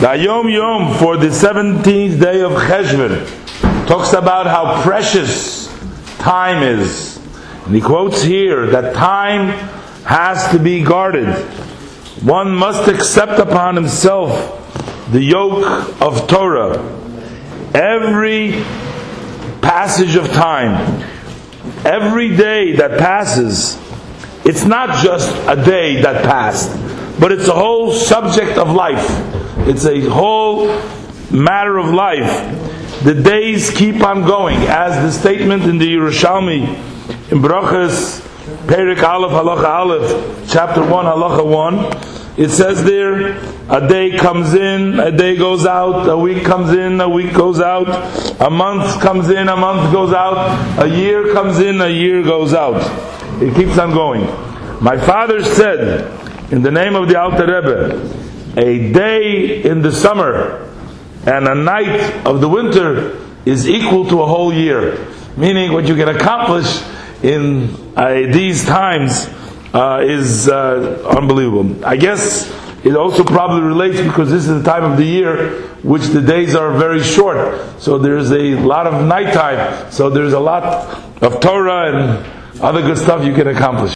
The Yom Yom for the 17th day of Cheshvan talks about how precious time is. And he quotes here that time has to be guarded. One must accept upon himself the yoke of Torah. Every passage of time, every day that passes, it's not just a day that passed, but it's a whole subject of life. It's a whole matter of life. The days keep on going, as the statement in the Yerushalmi, in Brachas, Perek Aleph, Halacha Aleph, chapter 1, Halacha 1, it says there, a day comes in, a day goes out, a week comes in, a week goes out, a month comes in, a month goes out, a year comes in, a year goes out. It keeps on going. My father said, in the name of the Alter Rebbe, a day in the summer and a night of the winter is equal to a whole year. Meaning, what you can accomplish in uh, these times uh, is uh, unbelievable. I guess it also probably relates because this is the time of the year which the days are very short. So there's a lot of nighttime. So there's a lot of Torah and other good stuff you can accomplish.